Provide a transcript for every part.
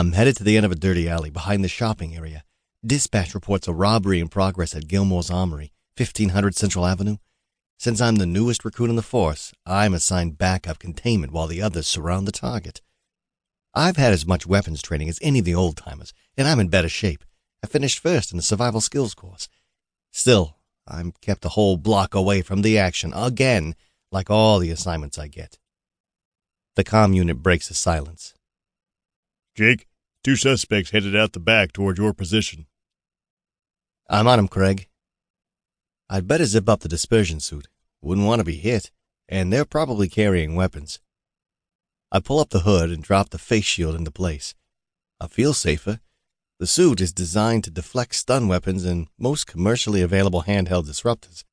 I'm headed to the end of a dirty alley behind the shopping area. Dispatch reports a robbery in progress at Gilmore's Armory, 1500 Central Avenue. Since I'm the newest recruit in the force, I'm assigned backup containment while the others surround the target. I've had as much weapons training as any of the old timers, and I'm in better shape. I finished first in the survival skills course. Still, I'm kept a whole block away from the action again, like all the assignments I get. The comm unit breaks the silence. Jake, two suspects headed out the back toward your position. I'm on him, Craig. I'd better zip up the dispersion suit. Wouldn't want to be hit, and they're probably carrying weapons. I pull up the hood and drop the face shield into place. I feel safer. The suit is designed to deflect stun weapons and most commercially available handheld disruptors.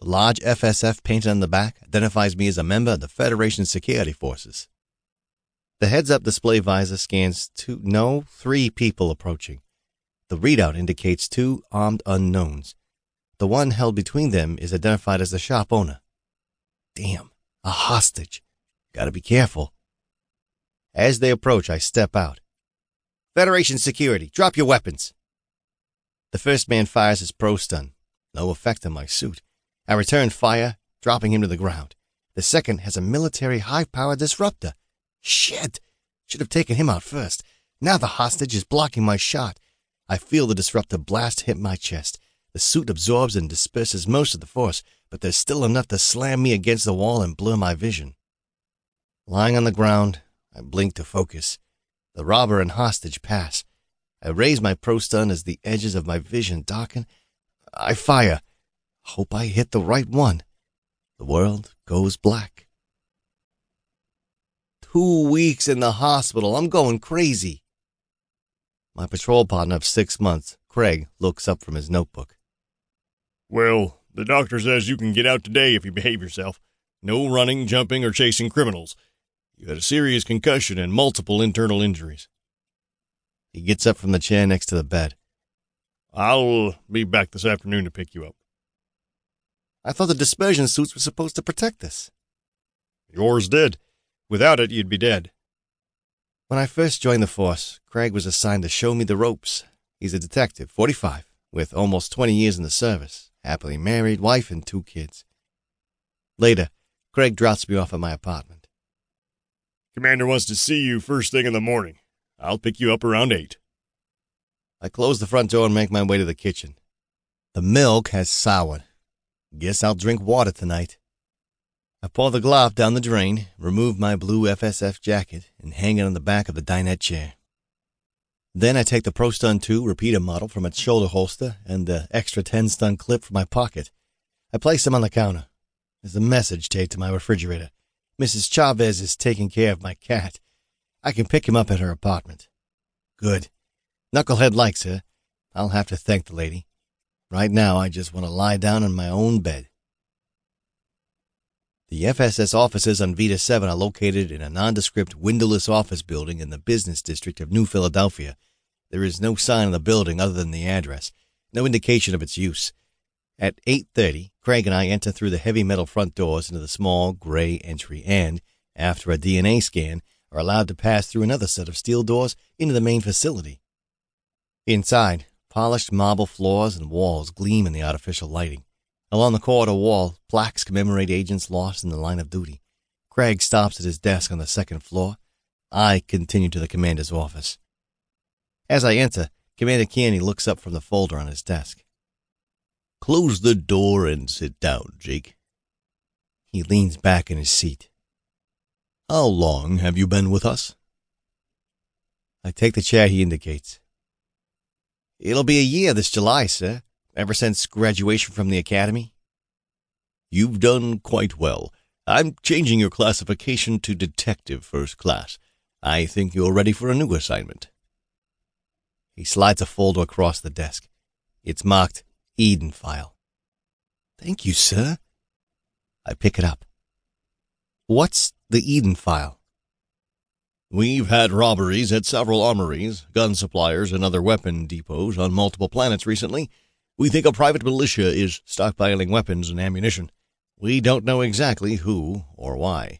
The large FSF painted on the back identifies me as a member of the Federation Security Forces. The heads up display visor scans two, no, three people approaching. The readout indicates two armed unknowns. The one held between them is identified as the shop owner. Damn, a hostage. Gotta be careful. As they approach, I step out. Federation security, drop your weapons. The first man fires his pro stun. No effect on my suit. I return fire, dropping him to the ground. The second has a military high power disruptor. Shit! Should have taken him out first. Now the hostage is blocking my shot. I feel the disruptor blast hit my chest. The suit absorbs and disperses most of the force, but there's still enough to slam me against the wall and blur my vision. Lying on the ground, I blink to focus. The robber and hostage pass. I raise my pro stun as the edges of my vision darken. I fire. Hope I hit the right one. The world goes black. Two weeks in the hospital. I'm going crazy. My patrol partner of six months, Craig, looks up from his notebook. Well, the doctor says you can get out today if you behave yourself. No running, jumping, or chasing criminals. You had a serious concussion and multiple internal injuries. He gets up from the chair next to the bed. I'll be back this afternoon to pick you up. I thought the dispersion suits were supposed to protect us. Yours did. Without it, you'd be dead. When I first joined the force, Craig was assigned to show me the ropes. He's a detective, 45, with almost 20 years in the service, happily married, wife, and two kids. Later, Craig drops me off at my apartment. Commander wants to see you first thing in the morning. I'll pick you up around 8. I close the front door and make my way to the kitchen. The milk has soured. Guess I'll drink water tonight. I pour the glove down the drain, remove my blue FSF jacket, and hang it on the back of the dinette chair. Then I take the Pro Stun 2 repeater model from its shoulder holster and the extra 10 stun clip from my pocket. I place them on the counter. There's a message taped to my refrigerator. Mrs. Chavez is taking care of my cat. I can pick him up at her apartment. Good. Knucklehead likes her. I'll have to thank the lady. Right now, I just want to lie down in my own bed. The FSF offices on Vita 7 are located in a nondescript, windowless office building in the business district of New Philadelphia. There is no sign on the building other than the address, no indication of its use. At 8.30, Craig and I enter through the heavy metal front doors into the small, gray entry and, after a DNA scan, are allowed to pass through another set of steel doors into the main facility. Inside, polished marble floors and walls gleam in the artificial lighting. Along the corridor wall, plaques commemorate agents lost in the line of duty. Craig stops at his desk on the second floor. I continue to the commander's office. As I enter, Commander Kearney looks up from the folder on his desk. Close the door and sit down, Jake. He leans back in his seat. How long have you been with us? I take the chair he indicates. It'll be a year this July, sir, ever since graduation from the academy. You've done quite well. I'm changing your classification to detective first class. I think you're ready for a new assignment. He slides a folder across the desk. It's marked Eden file. Thank you, sir. I pick it up. What's the Eden file? We've had robberies at several armories, gun suppliers, and other weapon depots on multiple planets recently. We think a private militia is stockpiling weapons and ammunition. We don't know exactly who or why.